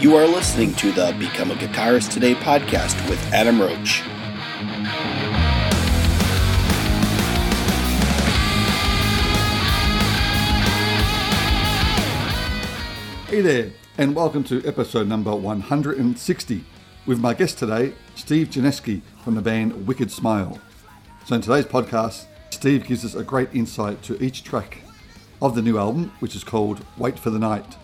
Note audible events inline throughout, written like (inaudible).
You are listening to the Become a Guitarist Today podcast with Adam Roach. Hey there, and welcome to episode number 160 with my guest today, Steve Janevski from the band Wicked Smile. So, in today's podcast, Steve gives us a great insight to each track of the new album, which is called Wait for the Night.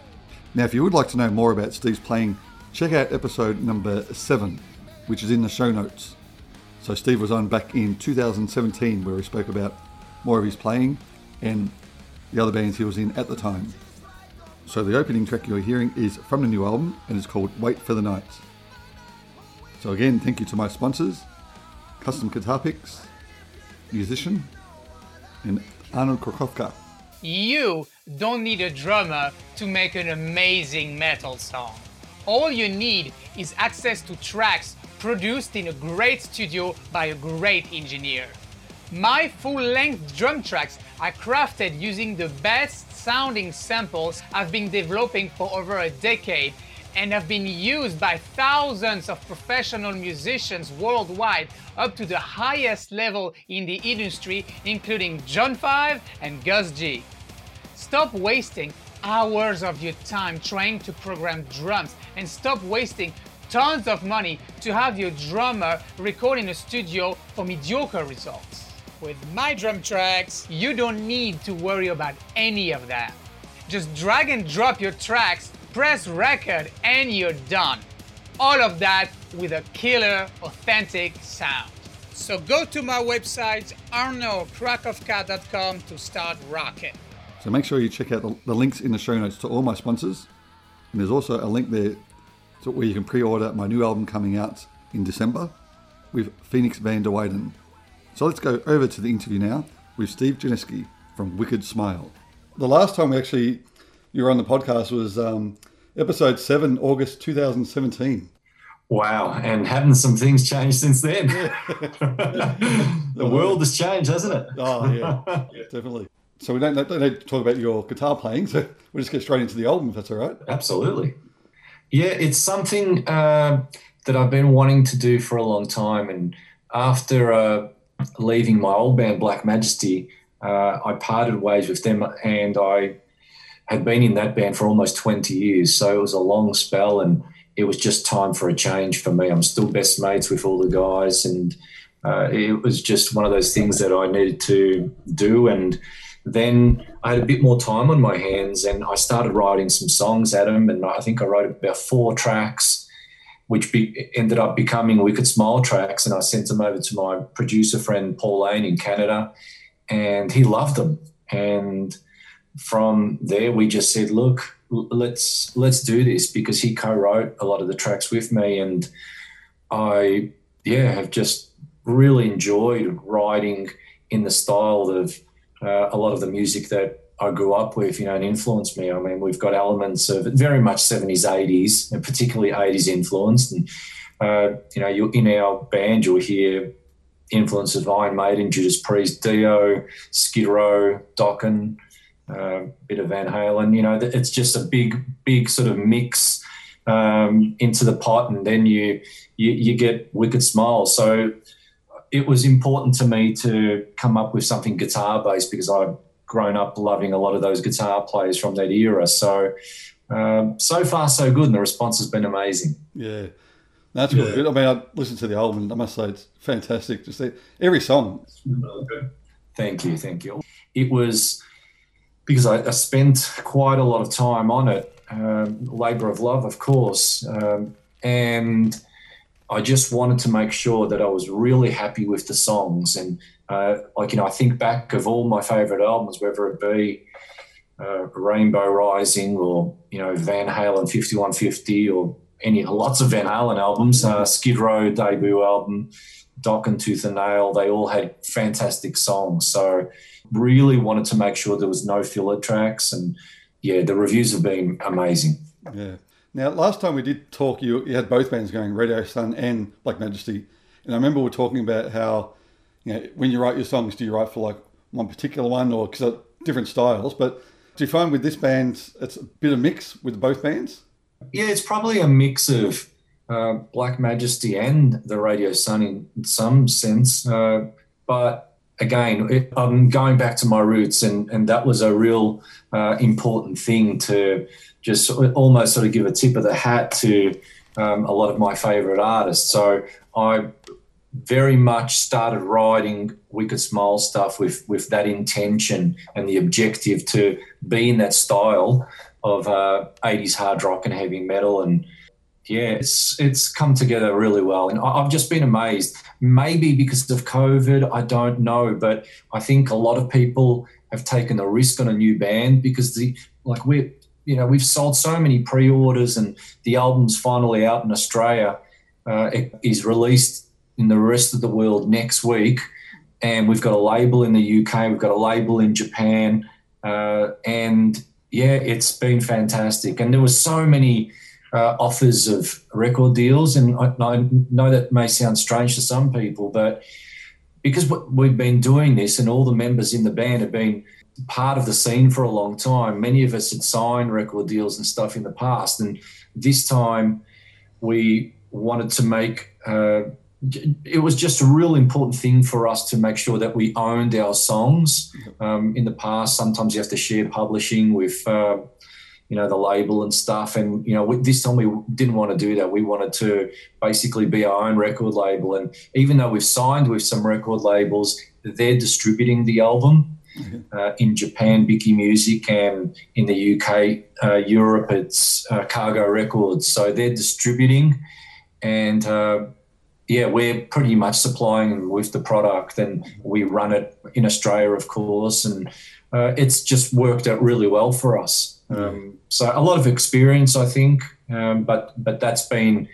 Now, if you would like to know more about Steve's playing, check out episode number 7, which is in the show notes. So, Steve was on back in 2017 where he spoke about more of his playing and the other bands he was in at the time. So the opening track you're hearing is from the new album and it's called Wait for the Night. So again, thank you to my sponsors, Custom Guitar Picks, Musician, and Arnaud Krakowka. You don't need a drummer to make an amazing metal song. All you need is access to tracks produced in a great studio by a great engineer. My full length drum tracks are crafted using the best sounding samples I've been developing for over a decade and have been used by thousands of professional musicians worldwide up to the highest level in the industry, including John 5 and Gus G. Stop wasting hours of your time trying to program drums and stop wasting tons of money to have your drummer record in a studio for mediocre results. With my drum tracks, you don't need to worry about any of that. Just drag and drop your tracks, press record, and you're done. All of that with a killer, authentic sound. So go to my website, arnokrakovka.com to start rocking. So make sure you check out the, the links in the show notes to all my sponsors. And there's also a link there to where you can pre-order my new album coming out in December with Phoenix Van der Weyden. So let's go over to the interview now with Steve Janevski from Wicked Smile. The last time we actually you were on the podcast was um, episode seven, August 2017. Wow, and haven't some things changed since then? (laughs) (laughs) the world has changed, hasn't it? oh yeah, yeah, (laughs) definitely. So we don't, don't need to talk about your guitar playing, so (laughs) we'll just get straight into the album if that's all right. Absolutely. Yeah, it's something uh, that I've been wanting to do for a long time, and after uh, leaving my old band Black Majesty, uh, I parted ways with them, and I had been in that band for almost 20 years. So it was a long spell, and it was just time for a change for me. I'm still best mates with all the guys, and uh, it was just one of those things that I needed to do. And then I had a bit more time on my hands, and I started writing some songs at them, and I think I wrote about four tracks which be, ended up becoming Wicked Smile tracks. And I sent them over to my producer friend Paul Lane in Canada, and he loved them. And from there, we just said, "Look, let's let's do this," because he co-wrote a lot of the tracks with me, and I, yeah, have just really enjoyed writing in the style of uh, a lot of the music that I grew up with, you know, and influenced me. I mean, we've got elements of very much 70s, 80s, and particularly 80s influenced. And, uh, you know, you in our band, you'll hear influences of Iron Maiden, Judas Priest, Dio, Skid Row, Dokken, a uh, bit of Van Halen. You know, it's just a big, big sort of mix um, into the pot, and then you, you you get Wicked Smile. So it was important to me to come up with something guitar based because I've grown up loving a lot of those guitar players from that era. So, um, so far so good, and the response has been amazing. Yeah, that's really yeah. good. I mean, I listened to the album, and I must say it's fantastic. Just every song. Thank you, thank you. It was because I, I spent quite a lot of time on it. Um, labor of love, of course, um, and I just wanted to make sure that I was really happy with the songs and uh, like you know, I think back of all my favourite albums, whether it be uh, Rainbow Rising or you know Van Halen 5150 or any lots of Van Halen albums, uh, Skid Row debut album, Dokken Tooth and Nail, they all had fantastic songs. So really wanted to make sure there was no filler tracks, and yeah, the reviews have been amazing. Yeah. Now, last time we did talk, you, you had both bands going, Radio Sun and Black Majesty, and I remember we were talking about how you know, when you write your songs, do you write for like one particular one or because different styles? But Do you find with this band it's a bit of mix with both bands? Yeah, it's probably a mix of uh, Black Majesty and the Radio Sun in some sense. Uh, but again, it, I'm going back to my roots, and, and that was a real uh, important thing to just almost sort of give a tip of the hat to um, a lot of my favorite artists. So I very much started writing Wicked Smile stuff with with that intention and the objective to be in that style of uh, 80s hard rock and heavy metal and yeah, it's it's come together really well, and I've just been amazed. Maybe because of COVID, I don't know, but I think a lot of people have taken a risk on a new band because the like we you know we've sold so many pre-orders and the album's finally out in Australia. Uh, it is released in the rest of the world next week, and we've got a label in the UK, we've got a label in Japan, uh, and yeah, it's been fantastic. And there were so many uh, offers of record deals. And I, I, know that may sound strange to some people, but because we've been doing this and all the members in the band have been part of the scene for a long time, many of us had signed record deals and stuff in the past. And this time we wanted to make uh, it was just a real important thing for us to make sure that we owned our songs. Um, in the past, sometimes you have to share publishing with uh, you know the label and stuff and you know this time we didn't want to do that we wanted to basically be our own record label and even though we've signed with some record labels they're distributing the album. Uh, in japan Bickee music and in the uk uh, europe it's uh, cargo records so they're distributing and uh, yeah, we're pretty much supplying them with the product, and we run it in Australia, of course, and uh, it's just worked out really well for us. Um, so a lot of experience, I think, um, but but that's been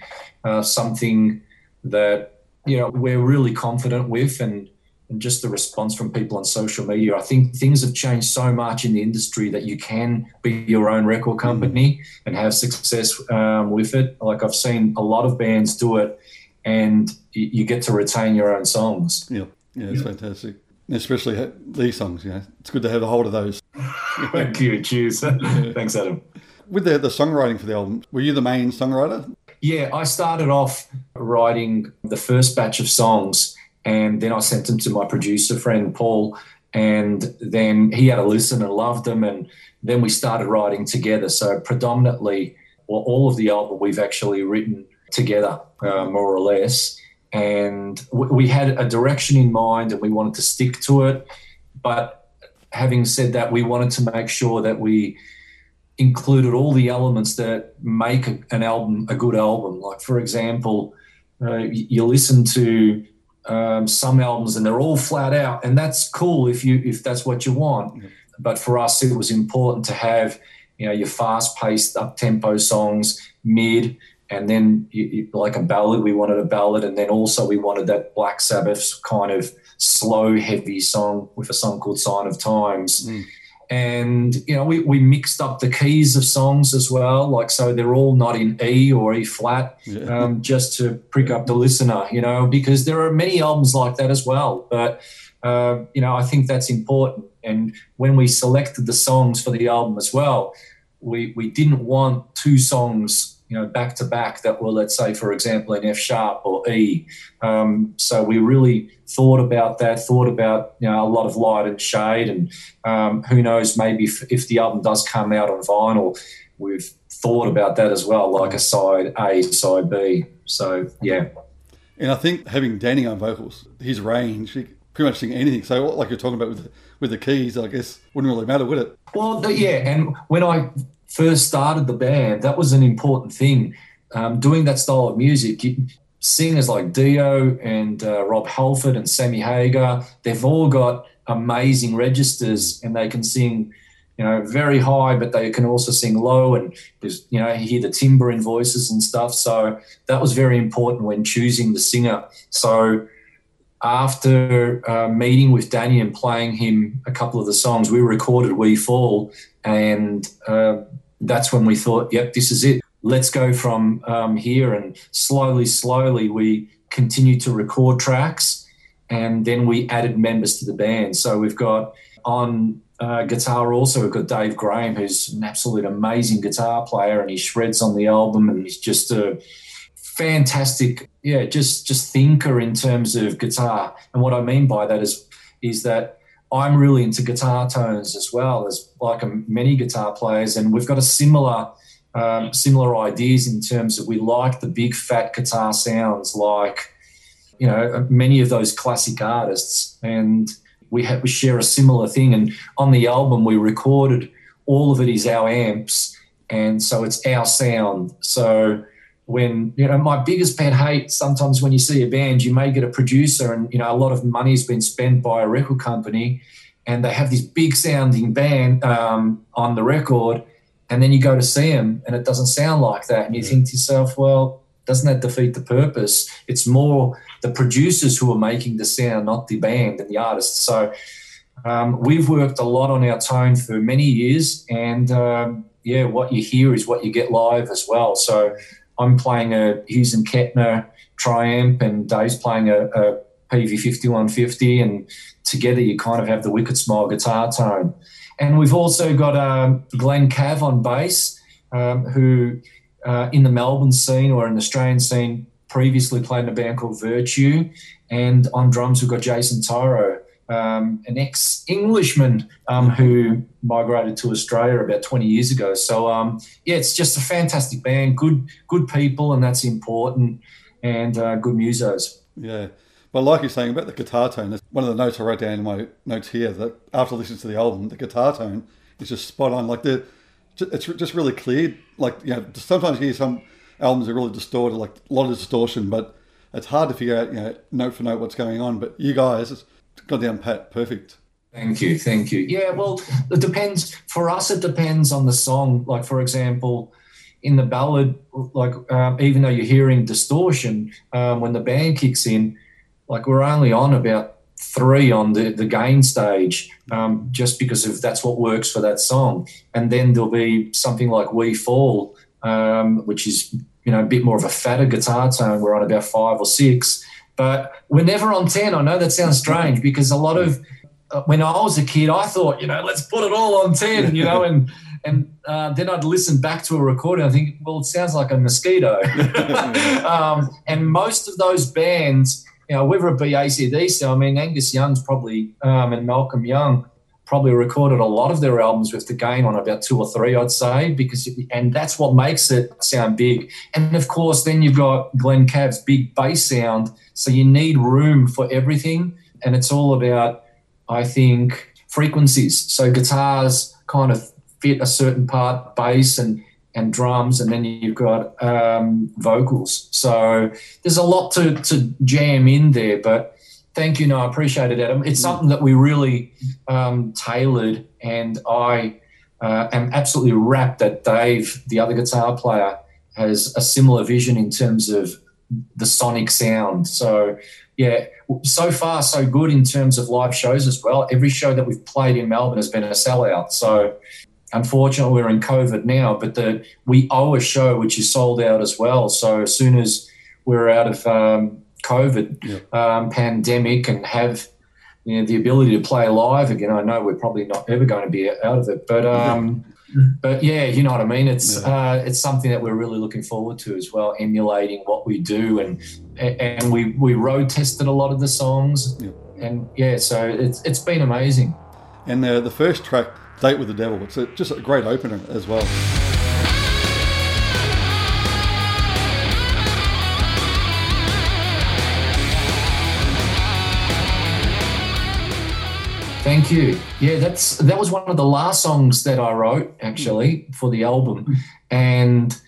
uh, something that you know we're really confident with, and and just the response from people on social media. I think things have changed so much in the industry that you can be your own record mm-hmm. company and have success um, with it. Like I've seen a lot of bands do it, and you get to retain your own songs. Yeah, yeah, it's yeah. fantastic especially these songs. You know, it's good to have a hold of those. (laughs) Thank you. Cheers. (laughs) Thanks, Adam. With the, the songwriting for the album, were you the main songwriter? Yeah, I started off writing the first batch of songs, and then I sent them to my producer friend Paul, and then he had a listen and loved them, and then we started writing together. So predominantly, well, all of the album we've actually written together, uh, more or less and we had a direction in mind and we wanted to stick to it. But having said that, we wanted to make sure that we included all the elements that make an album a good album. Like, for example, uh, you listen to um, some albums and they're all flat out, and that's cool if you if that's what you want. But for us, it was important to have you know your fast-paced, up-tempo songs, mid, and then you, you, like a ballad, we wanted a ballad, and then also we wanted that Black Sabbath kind of slow, heavy song with a song called "Sign of Times." Mm. And you know, we, we mixed up the keys of songs as well, like so they're all not in E or E flat, yeah. um, just to prick up the listener, you know, because there are many albums like that as well. But uh, you know, I think that's important. And when we selected the songs for the album as well, we we didn't want two songs you know, back to back that were, let's say, for example, in F sharp or E. Um, so we really thought about that, thought about you know a lot of light and shade, and um, who knows, maybe if, if, the album does come out on vinyl, we've thought about that as well, like a side A, side B. So yeah. And I think having Danny on vocals, his range, he pretty much sing anything. So like you're talking about with the, with the keys, I guess wouldn't really matter, would it? Well, yeah, and when I first started the band, that was an important thing. Um, doing that style of music, singers like Dio and uh, Rob Halford and Sammy Hagar, they've all got amazing registers and they can sing, you know, very high, but they can also sing low and you know, hear the timbre in voices and stuff. So that was very important when choosing the singer. So after uh, meeting with Danny and playing him a couple of the songs, we recorded We Fall and uh, that's when we thought, yep, this is it. Let's go from um, here. And slowly, slowly, we continued to record tracks and then we added members to the band. So we've got on uh, guitar also. We've got Dave Graham, who's an absolute amazing guitar player, and he shreds on the album, and he's just a fantastic, yeah, just just thinker in terms of guitar. And what I mean by that is is that I'm really into guitar tones as well as like many guitar players, and we've got a similar um, similar ideas in terms of we like the big fat guitar sounds like you know many of those classic artists. And we have we share a similar thing. And on the album we recorded all of it is our amps. And so it's our sound. So when you know my biggest pet hate sometimes when you see a band you may get a producer and you know a lot of money has been spent by a record company and they have this big sounding band um, on the record and then you go to see them and it doesn't sound like that and you think to yourself well doesn't that defeat the purpose? It's more the producers who are making the sound not the band and the artist. So um, we've worked a lot on our tone for many years and um, yeah what you hear is what you get live as well. So i'm playing a hughes and kettner triamp and dave's playing a, a pv5150 and together you kind of have the wicked smile guitar tone and we've also got um, Glenn Cav on bass, um, who uh, in the Melbourne scene or in the Australian scene previously played in a band called Virtue. And on drums, we've got Jason Tyro, um, an ex Englishman um, who migrated to Australia about 20 years ago. So, um, yeah, it's just a fantastic band, good, good people, and that's important, and uh, good musos. Yeah. But like you're saying about the guitar tone, one of the notes I wrote down in my notes here that after listening to the album, the guitar tone is just spot on. Like the, it's just really clear. Like you know, sometimes you hear some albums are really distorted, like a lot of distortion, but it's hard to figure out, you know, note for note what's going on. But you guys, pat perfect. Thank you, thank you. Yeah, well, it depends. For us, it depends on the song. Like for example, in the ballad, like um, even though you're hearing distortion um, when the band kicks in like we're only on about three on the, the gain stage um, just because of that's what works for that song. And then there'll be something like We Fall, um, which is, you know, a bit more of a fatter guitar tone. We're on about five or six, but we're never on 10. I know that sounds strange because a lot of, uh, when I was a kid, I thought, you know, let's put it all on 10, you know, and, and uh, then I'd listen back to a recording. I think, well, it sounds like a mosquito. (laughs) um, and most of those bands, you know, whether it be ACDC, I mean, Angus Young's probably, um, and Malcolm Young probably recorded a lot of their albums with the gain on about two or three, I'd say, because, and that's what makes it sound big. And of course, then you've got Glenn Cav's big bass sound. So you need room for everything. And it's all about, I think, frequencies. So guitars kind of fit a certain part, bass and and drums, and then you've got um, vocals. So there's a lot to, to jam in there. But thank you, no, I appreciate it, Adam. It's something that we really um, tailored, and I uh, am absolutely rapt that Dave, the other guitar player, has a similar vision in terms of the sonic sound. So yeah, so far so good in terms of live shows as well. Every show that we've played in Melbourne has been a sellout. So unfortunately we're in COVID now, but the, we owe a show which is sold out as well. So as soon as we're out of um, COVID yeah. um, pandemic and have you know, the ability to play live again, I know we're probably not ever going to be out of it, but. Um, yeah. But yeah, you know what I mean. It's yeah. uh, it's something that we're really looking forward to as well, emulating what we do, and and we we road tested a lot of the songs, and yeah, so it's it's been amazing. And the the first track Date with the Devil. It's a, just a great opener as well. Thank you. Yeah, that's that was one of the last songs that I wrote actually for the album, and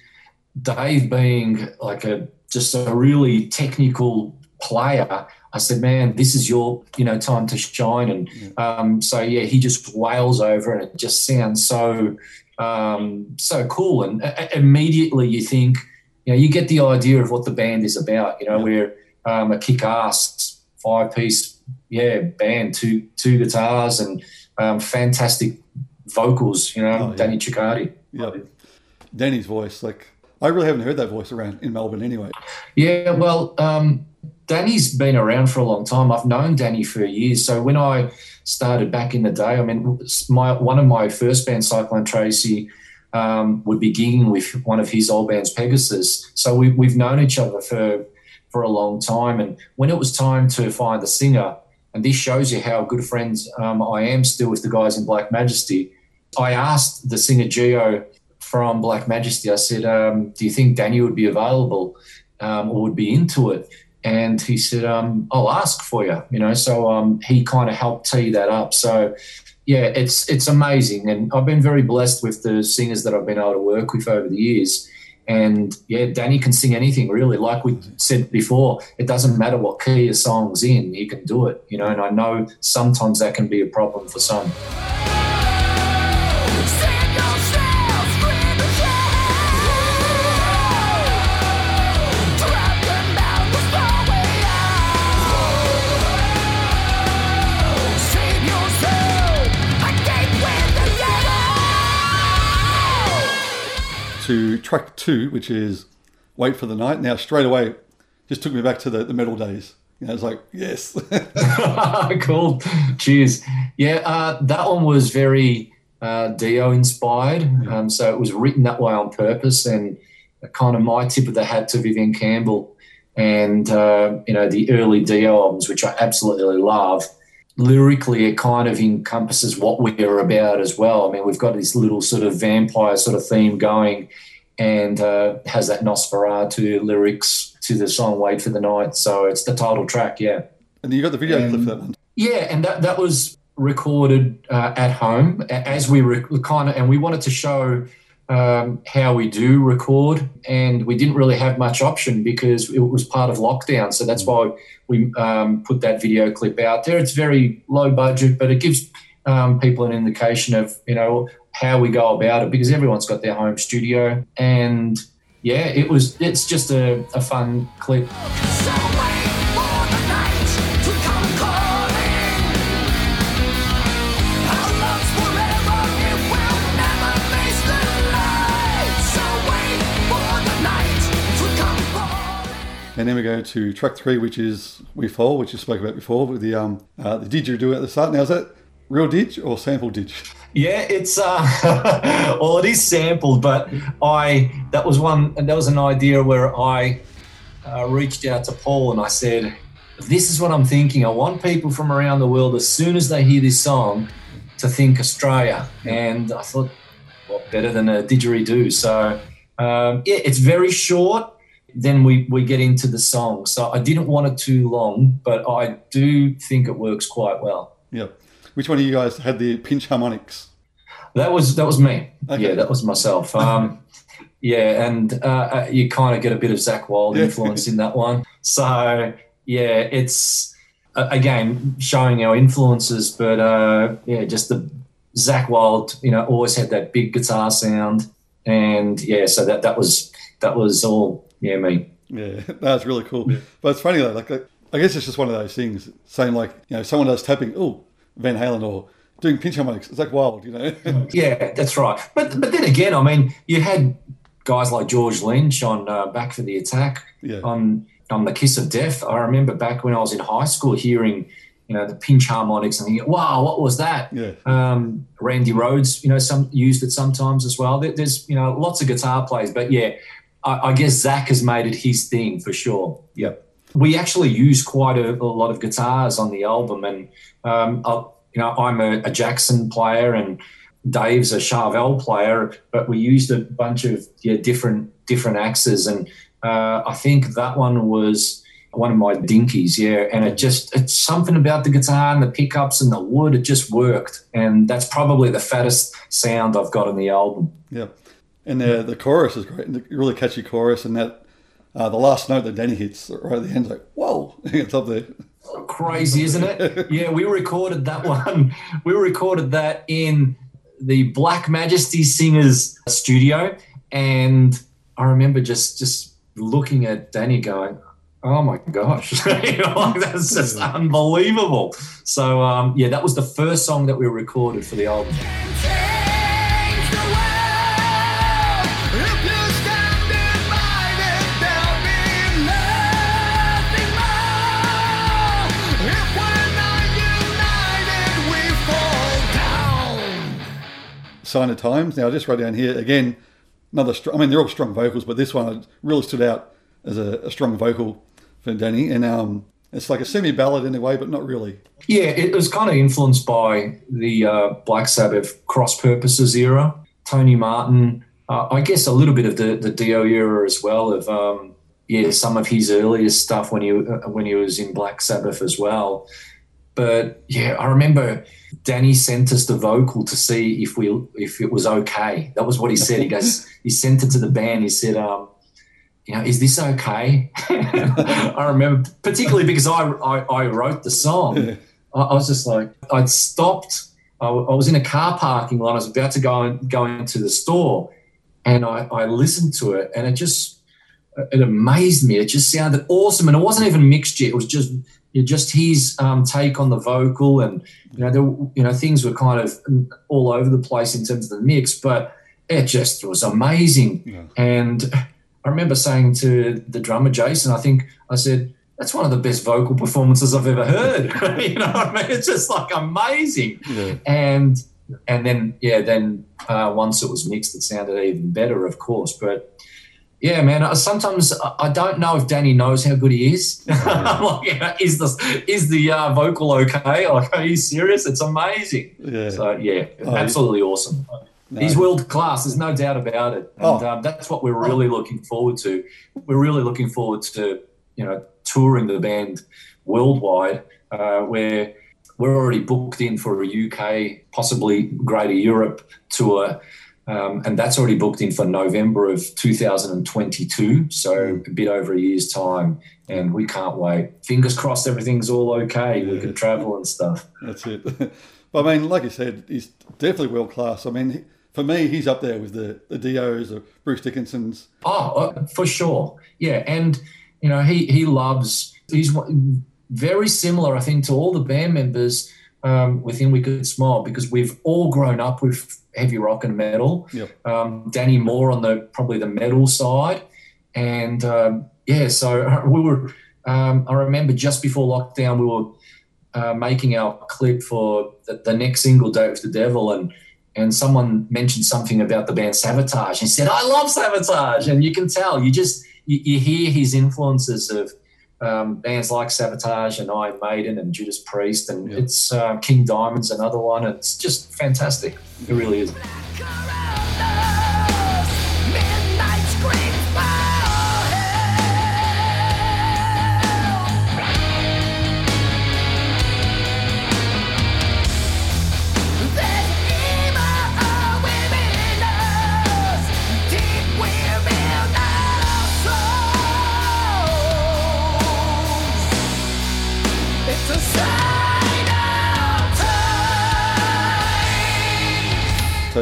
Dave being like a just a really technical player I said, man, this is your, you know, time to shine. And um, so, yeah, he just wails over and it just sounds so, um, so cool. And uh, immediately you think, you know, you get the idea of what the band is about. You know, yeah. we're um, a kick-ass five-piece, yeah, band, two two guitars and um, fantastic vocals. You know, oh, yeah. Danny Cecati. Yeah, Danny's voice, like I really haven't heard that voice around in Melbourne anyway. Yeah, well, um, Danny's been around for a long time. I've known Danny for years. So when I started back in the day, I mean, my one of my first bands, Cyclone Tracy, um, would be gigging with one of his old bands, Pegasus. So we, we've known each other for for a long time. And when it was time to find the singer, and this shows you how good friends um, I am still with the guys in Black Majesty, I asked the singer Geo from Black Majesty, I said, um, Do you think Danny would be available um, or would be into it? And he said, um, I'll ask for you, you know. So um, he kind of helped tee that up. So yeah, it's it's amazing, and I've been very blessed with the singers that I've been able to work with over the years. And yeah, Danny can sing anything really. Like we said before, it doesn't matter what key a song's in, he can do it, you know. And I know sometimes that can be a problem for some. Track two, which is Wait for the Night. Now, straight away, just took me back to the, the metal days. You know, it's like, yes. (laughs) (laughs) cool. Cheers. Yeah, uh, that one was very uh, Dio inspired. Um, so it was written that way on purpose and kind of my tip of the hat to Vivian Campbell and, uh, you know, the early Dio albums, which I absolutely love lyrically it kind of encompasses what we're about as well. I mean, we've got this little sort of vampire sort of theme going and uh, has that Nosferatu lyrics to the song Wait for the Night. So it's the title track, yeah. And you got the video clip for that one. Yeah, and that, that was recorded uh, at home as we were kind of, and we wanted to show um, how we do record, and we didn't really have much option because it was part of lockdown. So that's why we um, put that video clip out there. It's very low budget, but it gives um, people an indication of you know how we go about it because everyone's got their home studio, and yeah, it was. It's just a, a fun clip. And then we go to track three, which is We Fall, which you spoke about before with the um uh, the didgeridoo at the start. Now is that real didge or sample didge? Yeah, it's uh (laughs) well it is sampled, but I that was one that was an idea where I uh, reached out to Paul and I said, This is what I'm thinking. I want people from around the world as soon as they hear this song to think Australia. And I thought, what better than a didgeridoo? So um, yeah, it's very short then we, we get into the song. So I didn't want it too long, but I do think it works quite well. Yeah. Which one of you guys had the pinch harmonics? That was that was me. Okay. Yeah, that was myself. Um, yeah, and uh, uh you kind of get a bit of Zakk Wylde influence in that one. So yeah, it's uh, again showing our influences, but uh, yeah, just the Zakk Wylde. You know, always had that big guitar sound, and yeah, so that that was that was all yeah, me. Yeah, (laughs) that's really cool. Yeah. But it's funny though, like, I guess it's just one of those things. Saying like, you know, someone does tapping, oh, Van Halen, or doing pinch harmonics. It's like Wylde, you know. (laughs) yeah, that's right. But but then again, I mean, you had guys like George Lynch on uh, Back for the Attack yeah. on on the Kiss of Death. I remember back when I was in high school hearing. You know the pinch harmonics and thinking, "Wow, what was that?" Yeah. Um, Randy Rhoads, you know, some used it sometimes as well. There's, you know, lots of guitar players, but yeah, I, I guess Zakk has made it his thing for sure. Yep. We actually use quite a, a lot of guitars on the album, and um, I, you know, I'm a, a, Jackson player, and Dave's a Charvel player, but we used a bunch of yeah, different different axes, and uh, I think that one was one of my dinkies, yeah. And it just it's something about the guitar and the pickups and the wood, it just worked, and that's probably the fattest sound I've got on the album. Yeah. And the the chorus is great, really catchy chorus, and that uh, the last note that Danny hits right at the end, like whoa, (laughs) it's up there. Crazy, isn't it? yeah, we recorded that (laughs) one. We recorded that in the Black Majesty Singers studio, and I remember just just looking at Danny going, "Oh my gosh, (laughs) like, that's just unbelievable." So um, yeah, that was the first song that we recorded for the album. Sign of Times. Now, I just wrote down here again, another, str- I mean, they're all strong vocals, but this one really stood out as a, a strong vocal for Danny. And um, it's like a semi ballad in a way, but not really. Yeah, it was kind of influenced by the uh, Black Sabbath cross purposes era. Tony Martin, uh, I guess a little bit of the, the Dio era as well, of um, yeah, some of his earlier stuff when he uh, when he was in Black Sabbath as well. But yeah, I remember Danny sent us the vocal to see if we if it was okay. That was what he said. He goes, he sent it to the band. He said, um, you know, is this okay? (laughs) I remember particularly because I, I, I wrote the song. I, I, was just like, I'd stopped. I, I, was in a car parking lot. I was about to go go into the store, and I, I listened to it, and it just it amazed me. It just sounded awesome, and it wasn't even mixed yet. It was just just his um, take on the vocal, and you know, there, you know, things were kind of all over the place in terms of the mix, but it just was amazing. Yeah. And I remember saying to the drummer Jason, I think I said, "That's one of the best vocal performances I've ever heard." (laughs) you know, I mean, it's just like amazing. Yeah. And and then yeah, then uh, once it was mixed, it sounded even better, of course, but yeah, man. Sometimes I don't know if Danny knows how good he is. (laughs) like, is the is the uh, vocal okay? Like, are you serious? It's amazing. Yeah. So yeah, oh, absolutely awesome. No. He's world class. There's no doubt about it, and oh. um, that's what we're really looking forward to. We're really looking forward to you know touring the band worldwide, uh, where we're already booked in for a UK, possibly Greater Europe tour um, and that's already booked in for November of 2022. So a bit over a year's time. And we can't wait. Fingers crossed everything's all okay. Yeah. We can travel and stuff. That's it. (laughs) But I mean, like you said, he's definitely world class. I mean, for me, he's up there with the, the Dios or Bruce Dickinson's. Oh, uh, for sure. Yeah. And, you know, he, he loves, he's very similar, I think, to all the band members um, Wicked Smile because we've all grown up with heavy rock and metal. Yep. Um, Danny Moore on the probably the metal side, and um, yeah, so (laughs) we were. Um, I remember just before lockdown, we were uh, making our clip for the, the, next single, "Date with the Devil," and and someone mentioned something about the band Savatage, and said, "I love Savatage," and you can tell, you just you, you hear his influences of. Um, bands like Savatage and Iron Maiden and Judas Priest, and it's uh, King Diamond's another one. It's just fantastic. It really is.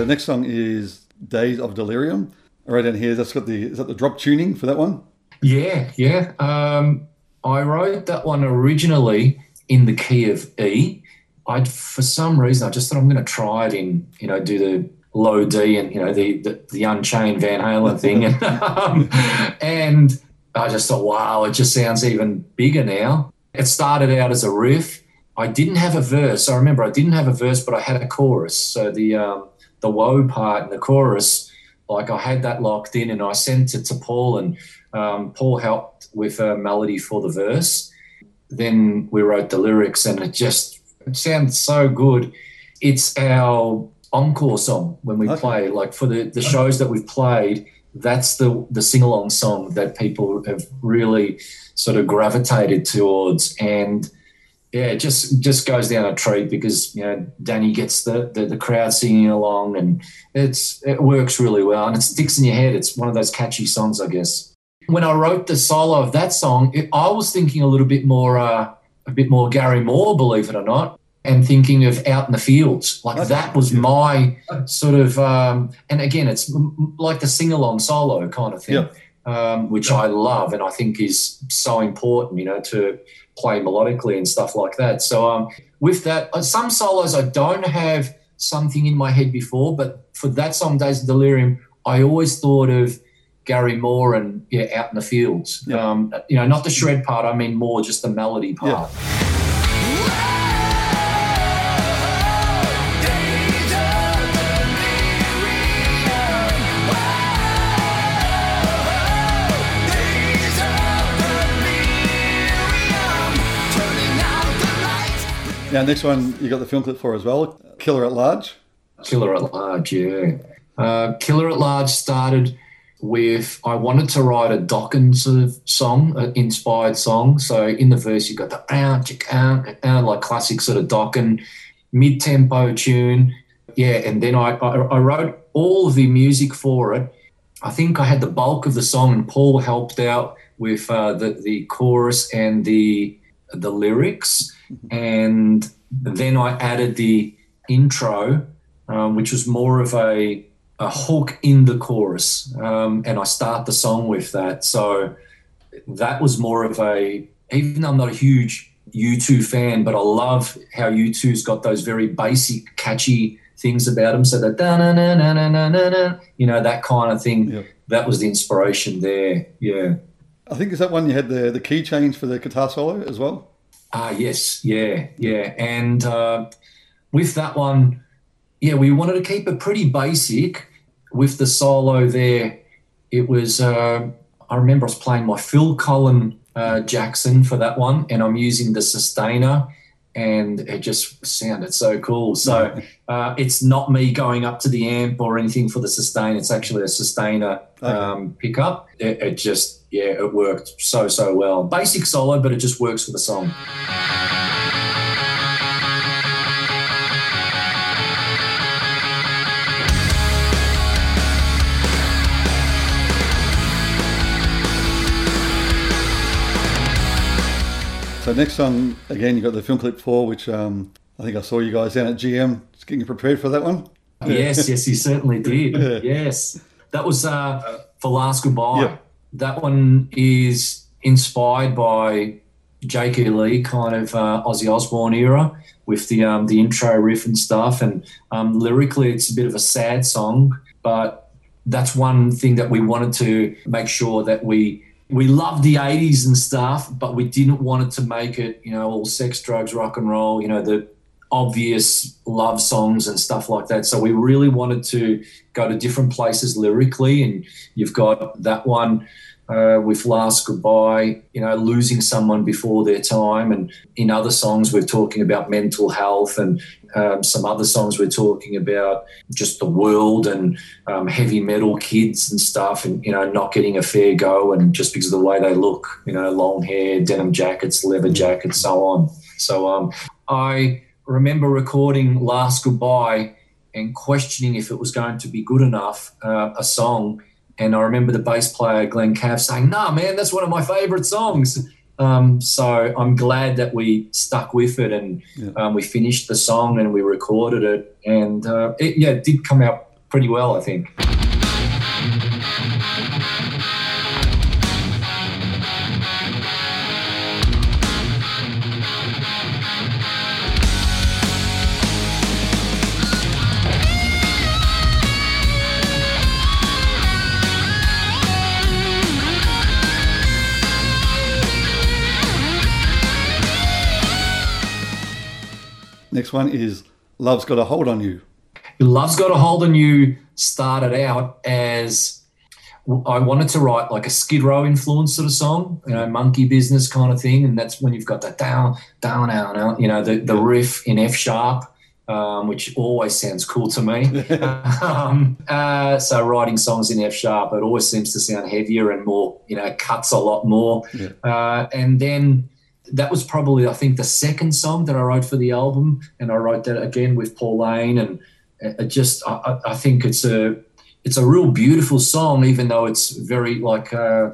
So the next song is Days of Delirium. Right down here, that's got the is that the drop tuning for that one? Yeah, yeah. Um, I wrote that one originally in the key of E. I for some reason I just thought I'm going to try it in you know do the low D and you know the the, the Unchained Van Halen thing and (laughs) um, and I just thought wow it just sounds even bigger now. It started out as a riff. I didn't have a verse. I remember I didn't have a verse, but I had a chorus. So the um, the woe part and the chorus, like I had that locked in and I sent it to Paul and um, Paul helped with a melody for the verse. Then we wrote the lyrics and it just it sounds so good. It's our encore song when we okay. play, like for the, the shows that we've played, that's the the sing along song that people have really sort of gravitated towards. And yeah, it just just goes down a treat because you know Danny gets the, the, the crowd singing along, and it's it works really well, and it sticks in your head. It's one of those catchy songs, I guess. When I wrote the solo of that song, it, I was thinking a little bit more uh, a bit more Gary Moore, believe it or not, and thinking of out in the fields. Like okay. that was my sort of, um, and again, it's like the sing along solo kind of thing. Yeah. Um, which I love and I think is so important, you know, to play melodically and stuff like that. So um, with that, uh, some solos I don't have something in my head before, but for that song, Days of Delirium, I always thought of Gary Moore and yeah, out in the fields. Yeah. Um, you know, not the shred part. I mean more just the melody part. Yeah. Now, next one you got the film clip for as well Killer at Large. Killer at Large, yeah. Uh, Killer at Large started with I wanted to write a Dokken sort of song, an inspired song. So in the verse, you've got the uh, like classic sort of Dokken mid tempo tune. Yeah, and then I, I, I wrote all of the music for it. I think I had the bulk of the song, and Paul helped out with uh, the the chorus and the the lyrics, (laughs) and then I added the intro, um, which was more of a a hook in the chorus, um, and I start the song with that. So that was more of a even though I'm not a huge U2 fan, but I love how U2's got those very basic, catchy things about them. So that da na na na na na na, you know, that kind of thing. Yep. That was the inspiration there. Yeah. I think is that one you had the the key change for the guitar solo as well. Ah, yes, yeah, yeah, and uh, with that one, yeah, we wanted to keep it pretty basic. With the solo there, it was. Uh, I remember I was playing my Phil Collen uh, Jackson for that one, and I'm using the sustainer, and it just sounded so cool. So (laughs) uh, it's not me going up to the amp or anything for the sustain. It's actually a sustainer um, pickup. It, it just yeah, it worked so so well. Basic solo, but it just works for the song. So next song again, you got the film clip for, which um, I think I saw you guys down at GM, just getting prepared for that one. Yes, yes, he certainly did. (laughs) Yes, that was uh, for Last Goodbye. Yeah. That one is inspired by Jake E. Lee, kind of uh, Ozzy Osbourne era, with the um, the intro riff and stuff. And um, lyrically, it's a bit of a sad song, but that's one thing that we wanted to make sure that we we loved the 80s and stuff, but we didn't want it to make it, you know, all sex, drugs, rock and roll, you know, the obvious love songs and stuff like that. So we really wanted to go to different places lyrically. And you've got that one uh, with Last Goodbye, you know, losing someone before their time. And in other songs, we're talking about mental health and um, some other songs we're talking about just the world and um, heavy metal kids and stuff and you know not getting a fair go and just because of the way they look you know long hair denim jackets leather jackets so on so um, i remember recording last goodbye and questioning if it was going to be good enough uh, a song and i remember the bass player glenn cav saying nah man that's one of my favorite songs um, so I'm glad that we stuck with it and Yeah. um, we finished the song and we recorded it. And uh, it, yeah, it did come out pretty well, I think. Next one is Love's Got a Hold on You. Love's Got a Hold on You started out as I wanted to write like a Skid Row influence sort of song, you know, monkey business kind of thing. And that's when you've got that down, down, down, down, you know, the, the riff in F sharp, um, which always sounds cool to me. (laughs) um, uh, so writing songs in F sharp, it always seems to sound heavier and more, you know, cuts a lot more. Yeah. Uh, and then that was probably, I think, the second song that I wrote for the album. And I wrote that again with Paul Lane. And it just, I, I- think it's a, it's a real beautiful song, even though it's very like, uh,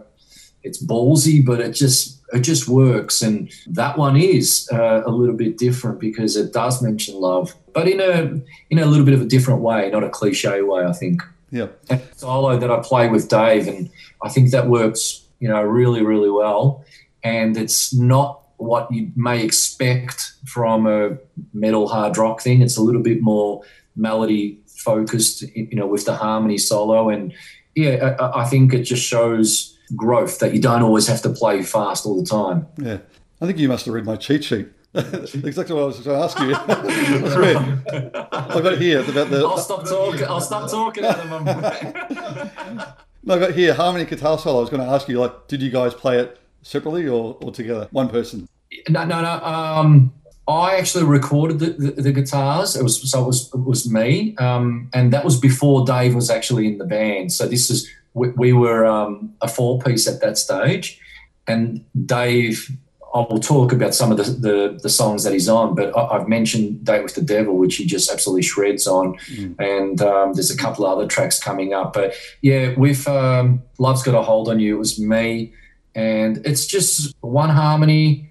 it's ballsy, but it just, it just works. And that one is uh, a little bit different because it does mention love, but in a, in a little bit of a different way, not a cliche way, I think Yeah. solo that I play with Dave, and I think that works, you know, really, really well. And it's not what you may expect from a metal hard rock thing. It's a little bit more melody focused, you know, with the harmony solo. And yeah, I, I think it just shows growth that you don't always have to play fast all the time. Yeah. I think you must have read my cheat sheet. exactly what I was going to ask you. (laughs) I've got it here It's about the. I'll stop talking. I'll stop talking. (laughs) No, I've got here harmony guitar solo. I was going to ask you, like, did you guys play it separately or, or together? One person. No, no, no. Um, I actually recorded the, the, the, guitars. It was so it was it was me, um, and that was before Dave was actually in the band. So this is we, we were um, a four piece at that stage, and Dave. I will talk about some of the, the, the songs that he's on, but I, have mentioned "Date with the Devil," which he just absolutely shreds on, mm. and um, there's a couple of other tracks coming up. But yeah, with um, "Love's Got a Hold on You," it was me, and it's just one harmony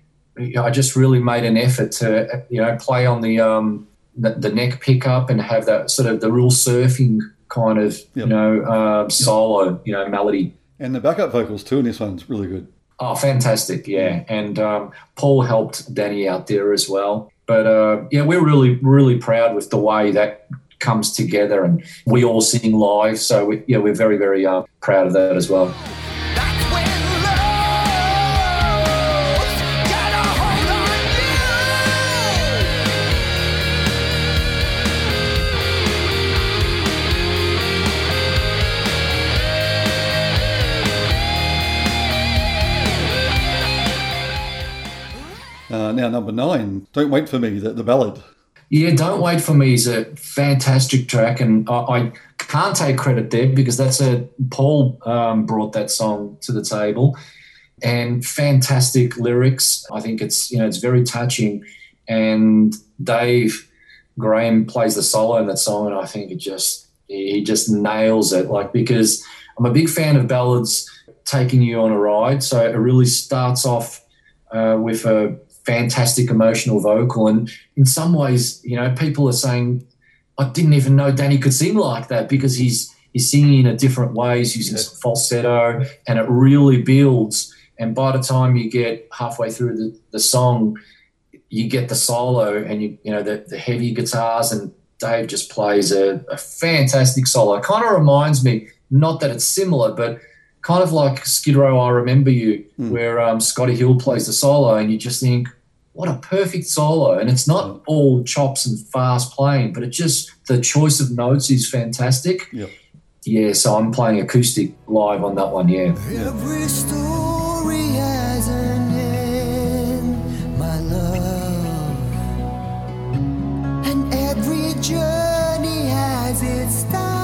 I just really made an effort to you know play on the um, the, the, neck pickup and have that sort of the real surfing kind of yep. you know uh, solo you know melody. And the backup vocals too in this one's really good. Oh, fantastic! Yeah, and um, Paul helped Danny out there as well. But uh, yeah, we're really really proud with the way that comes together, and we all sing live. So we, yeah, we're very very uh, proud of that as well. Uh, now, number nine, Don't Wait For Me, the, the ballad. Yeah, Don't Wait For Me is a fantastic track, and I, I can't take credit there because that's a Paul um, brought that song to the table, and fantastic lyrics. I think it's you know it's very touching, and Dave Graham plays the solo in that song, and I think it just he just nails it. Like because I'm a big fan of ballads taking you on a ride, so it really starts off uh, with a fantastic emotional vocal. And in some ways, you know, people are saying, I didn't even know Danny could sing like that because he's he's singing in a different ways using some falsetto and it really builds. And by the time you get halfway through the, the song, you get the solo and you you know the, the heavy guitars and Dave just plays a, a fantastic solo. Kind of reminds me, not that it's similar, but kind of like Skid Row, I Remember You, mm. where um, Scotti Hill plays the solo, and you just think, what a perfect solo. And it's not all chops and fast playing, but it just, the choice of notes is fantastic. Yep. Yeah, so I'm playing acoustic live on that one, yeah. Every story has an end, my love. And every journey has its time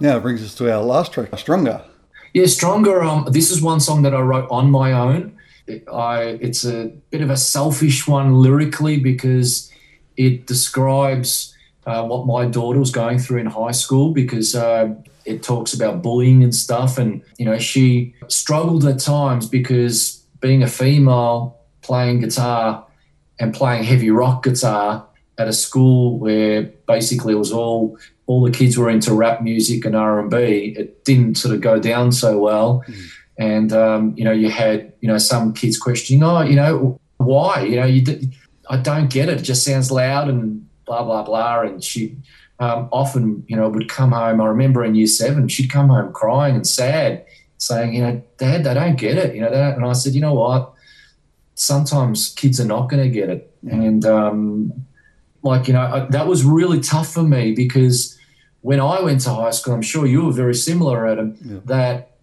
Now it brings us to our last track, Stronger. Yeah, Stronger. Um, this is one song that I wrote on my own. It, I, it's a bit of a selfish one lyrically because it describes uh, what my daughter was going through in high school because uh, it talks about bullying and stuff. And, you know, she struggled at times because being a female playing guitar and playing heavy rock guitar at a school where basically it was all all the kids were into rap music and R and B, it didn't sort of go down so well. Mm. And um, you know, you had you know some kids questioning, oh, you know, why? You know, you did, I don't get it. It just sounds loud and blah blah blah. And she um, often, you know, would come home. I remember in year seven, she'd come home crying and sad, saying, you know, Dad, they don't get it. You know, that. and I said, you know what? Sometimes kids are not going to get it, mm. and um, like you know I, that was really tough for me because when I went to high school, I'm sure you were very similar, Adam. Yeah. That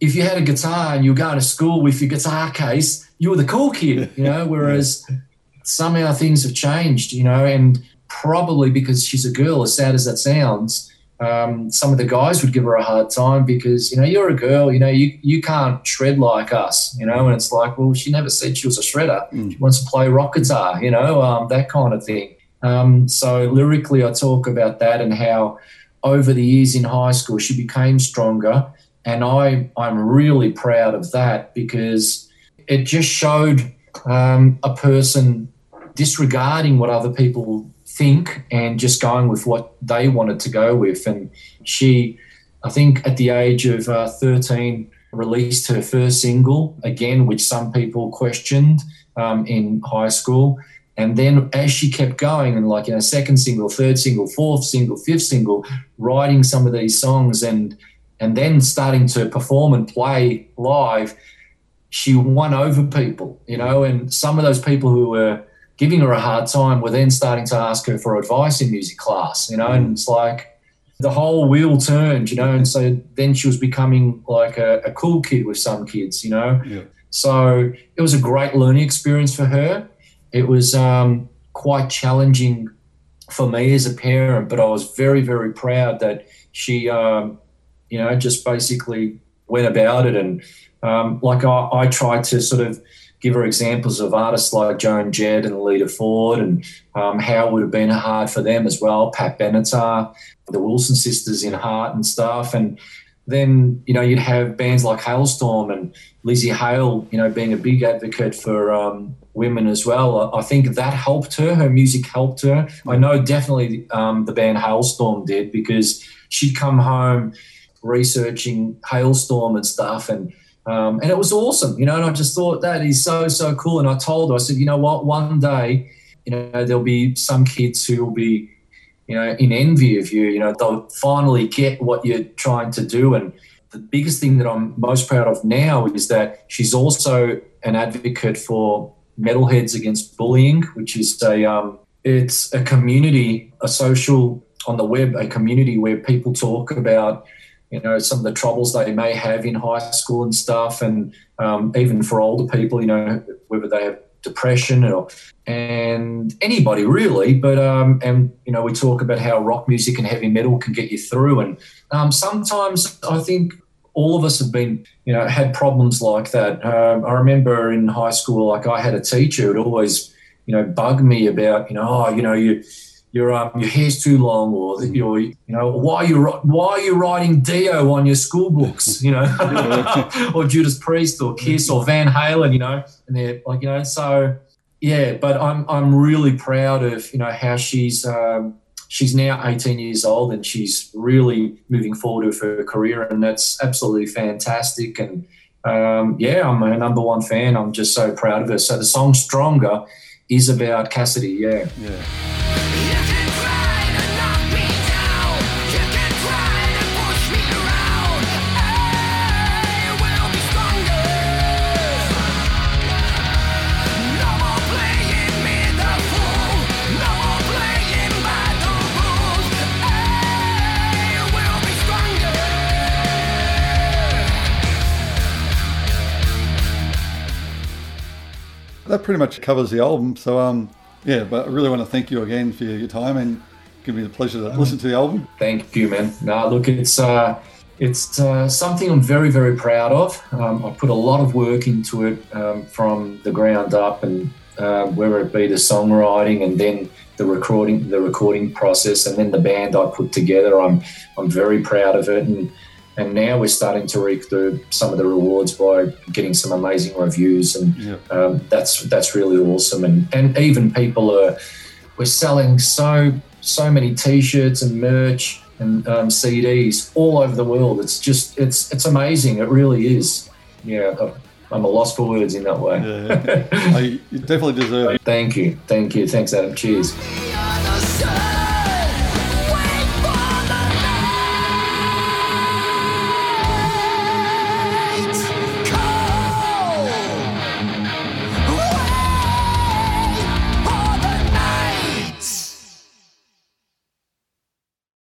if you had a guitar and you were going to school with your guitar case, you were the cool kid, (laughs) you know. Whereas yeah. somehow things have changed, you know, and probably because she's a girl, as sad as that sounds, um, some of the guys would give her a hard time because you know you're a girl, you know you you can't shred like us, you know. And it's like, well, she never said she was a shredder. Mm. She wants to play rock guitar, you know, um, that kind of thing. Um, so lyrically, I talk about that and how over the years in high school she became stronger, and I I'm really proud of that because it just showed um, a person disregarding what other people think and just going with what they wanted to go with. And she, I think, at the age of uh, 13, released her first single again, which some people questioned um, in high school. And then as she kept going and like, you know, second single, third single, fourth single, fifth single, writing some of these songs and and then starting to perform and play live, she won over people, you know, and some of those people who were giving her a hard time were then starting to ask her for advice in music class, you know, and it's like the whole wheel turned, you know. And so then she was becoming like a, a cool kid with some kids, you know. Yeah. So it was a great learning experience for her. It was um, quite challenging for me as a parent, but I was very, very proud that she, um, you know, just basically went about it. And um, like I, I tried to sort of give her examples of artists like Joan Jett and Lita Ford and um, how it would have been hard for them as well. Pat Benatar, the Wilson sisters in Heart and stuff. And then, you know, you'd have bands like Halestorm and Lzzy Hale, you know, being a big advocate for um, women as well. I think that helped her. Her music helped her. I know definitely um, the band Halestorm did because she'd come home researching Halestorm and stuff and um, and it was awesome, you know. And I just thought that is so so cool. And I told her, I said, you know what, one day, you know, there'll be some kids who will be, you know, in envy of you. You know, they'll finally get what you're trying to do. And the biggest thing that I'm most proud of now is that she's also an advocate for metalheads against bullying, which is a um, it's a community, a social on the web, a community where people talk about you know some of the troubles they may have in high school and stuff, and um, even for older people, you know whether they have depression or and anybody really. But um, and you know we talk about how rock music and heavy metal can get you through, and um, sometimes I think all of us have been, you know, had problems like that. Um, I remember in high school, like I had a teacher who'd always, you know, bug me about, you know, oh, you know, you, your um, your hair's too long, or Mm. your, you know, why are you why are you writing Dio on your school books, (laughs) you know, (laughs) or Judas Priest or Kiss or Van Halen, you know, and they're like, you know, so yeah. But I'm I'm really proud of you know how she's. Um, She's now 18 years old and she's really moving forward with her career, and that's absolutely fantastic. And um, yeah, I'm her number one fan. I'm just so proud of her. So the song "Stronger" is about Cassidy. Yeah. Yeah. That pretty much covers the album. So, um, yeah, but I really want to thank you again for your time and give me the pleasure to listen to the album. Thank you, man. No, look, it's uh, it's uh, something I'm very, very proud of. Um, I put a lot of work into it um, from the ground up, and uh, whether it be the songwriting and then the recording, the recording process, and then the band I put together. I'm I'm very proud of it, and and now we're starting to reap the, some of the rewards by getting some amazing reviews, and Yeah. um, that's that's really awesome. And and even people are we're selling so so many t-shirts and merch and um, CDs all over the world. It's just it's it's amazing. It really is. Yeah, I'm a loss for words in that way. Yeah. (laughs) I, you definitely deserve it. Thank you, thank you, thanks, Adam. Cheers. The other side.